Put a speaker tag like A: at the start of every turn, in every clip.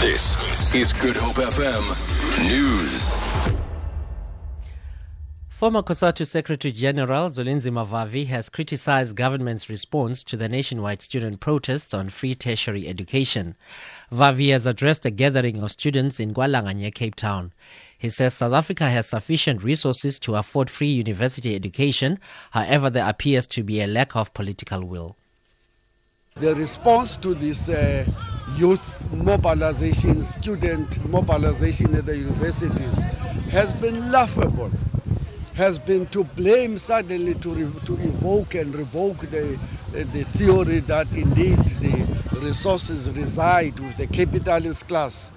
A: This is Good Hope FM News.
B: Former COSATU Secretary General Zwelinzima Vavi has criticized government's response to the nationwide student protests on free tertiary education. Vavi has addressed a gathering of students in Gwalanga near Cape Town. He says South Africa has sufficient resources to afford free university education. However, there appears to be a lack of political will.
C: The response to this uh, youth mobilization, student mobilization at the universities has been laughable has been to blame suddenly to, re- to evoke and revoke the, the theory that indeed the resources reside with the capitalist class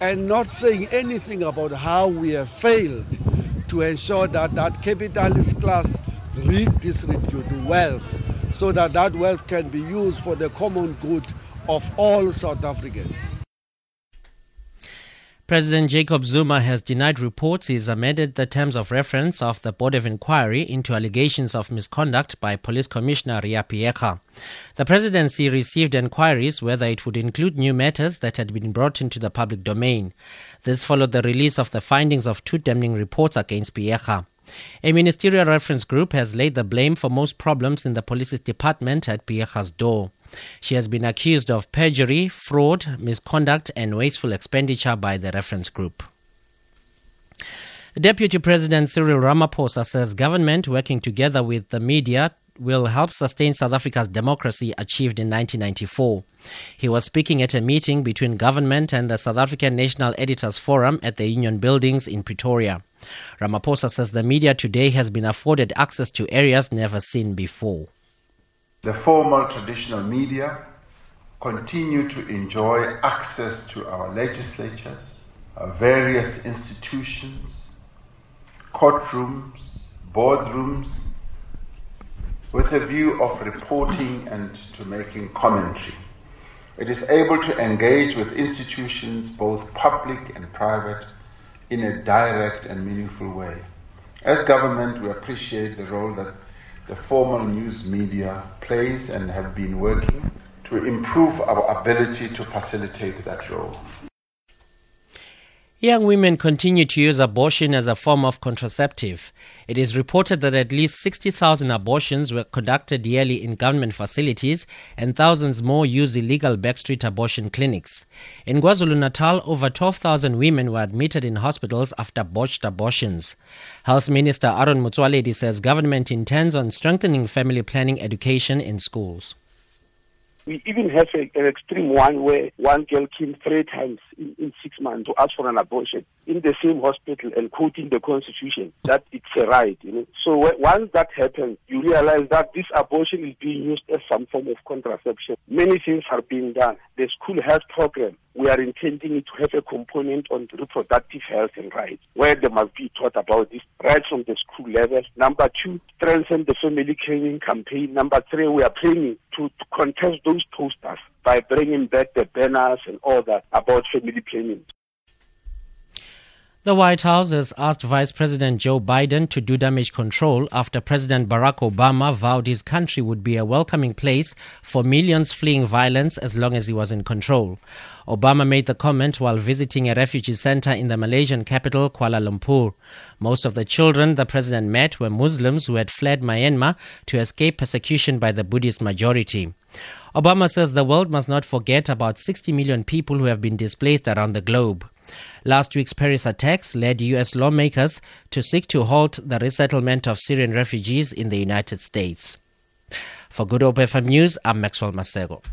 C: and not saying anything about how we have failed to ensure that that capitalist class redistribute wealth so that that wealth can be used for the common good of all South Africans.
B: President Jacob Zuma has denied reports he's amended the terms of reference of the Board of Inquiry into allegations of misconduct by Police Commissioner Riah Phiyega. The presidency received inquiries whether it would include new matters that had been brought into the public domain. This followed the release of the findings of two damning reports against Phiyega. A ministerial reference group has laid the blame for most problems in the police's department at Phiyega's door. She has been accused of perjury, fraud, misconduct, and wasteful expenditure by the reference group. Deputy President Cyril Ramaphosa says government working together with the media will help sustain South Africa's democracy achieved in 1994. He was speaking at a meeting between government and the South African National Editors Forum at the Union Buildings in Pretoria. Ramaphosa says the media today has been afforded access to areas never seen before.
D: The formal traditional media continue to enjoy access to our legislatures, our various institutions, courtrooms, boardrooms, with a view of reporting and to making commentary. It is able to engage with institutions, both public and private, in a direct and meaningful way. As government, we appreciate the role that the formal news media plays and have been working to improve our ability to facilitate that role.
B: Young women continue to use abortion as a form of contraceptive. It is reported that at least 60,000 abortions were conducted yearly in government facilities and thousands more use illegal backstreet abortion clinics. In KwaZulu Natal, over 12,000 women were admitted in hospitals after botched abortions. Health Minister Aaron Motsoaledi says government intends on strengthening family planning education in schools.
E: We even have a, an extreme one where one girl came three times in, in, six months to ask for an abortion in the same hospital and quoting the constitution that it's a right. You know? So once that happens, you realize that this abortion is being used as some form of contraception. Many things are being done. The school health program we are intending to have a component on reproductive health and rights, where they must be taught about this right from the school level. Number two, strengthen the family training campaign. Number three, we are planning to, to contest those posters by bringing back the banners and all that about family planning.
B: The White House has asked Vice President Joe Biden to do damage control after President Barack Obama vowed his country would be a welcoming place for millions fleeing violence as long as he was in control. Obama made the comment while visiting a refugee center in the Malaysian capital, Kuala Lumpur. Most of the children the president met were Muslims who had fled Myanmar to escape persecution by the Buddhist majority. Obama says the world must not forget about 60 million people who have been displaced around the globe. Last week's Paris attacks led U.S. lawmakers to seek to halt the resettlement of Syrian refugees in the United States. For Good Hope FM News, I'm Maxwell Masego.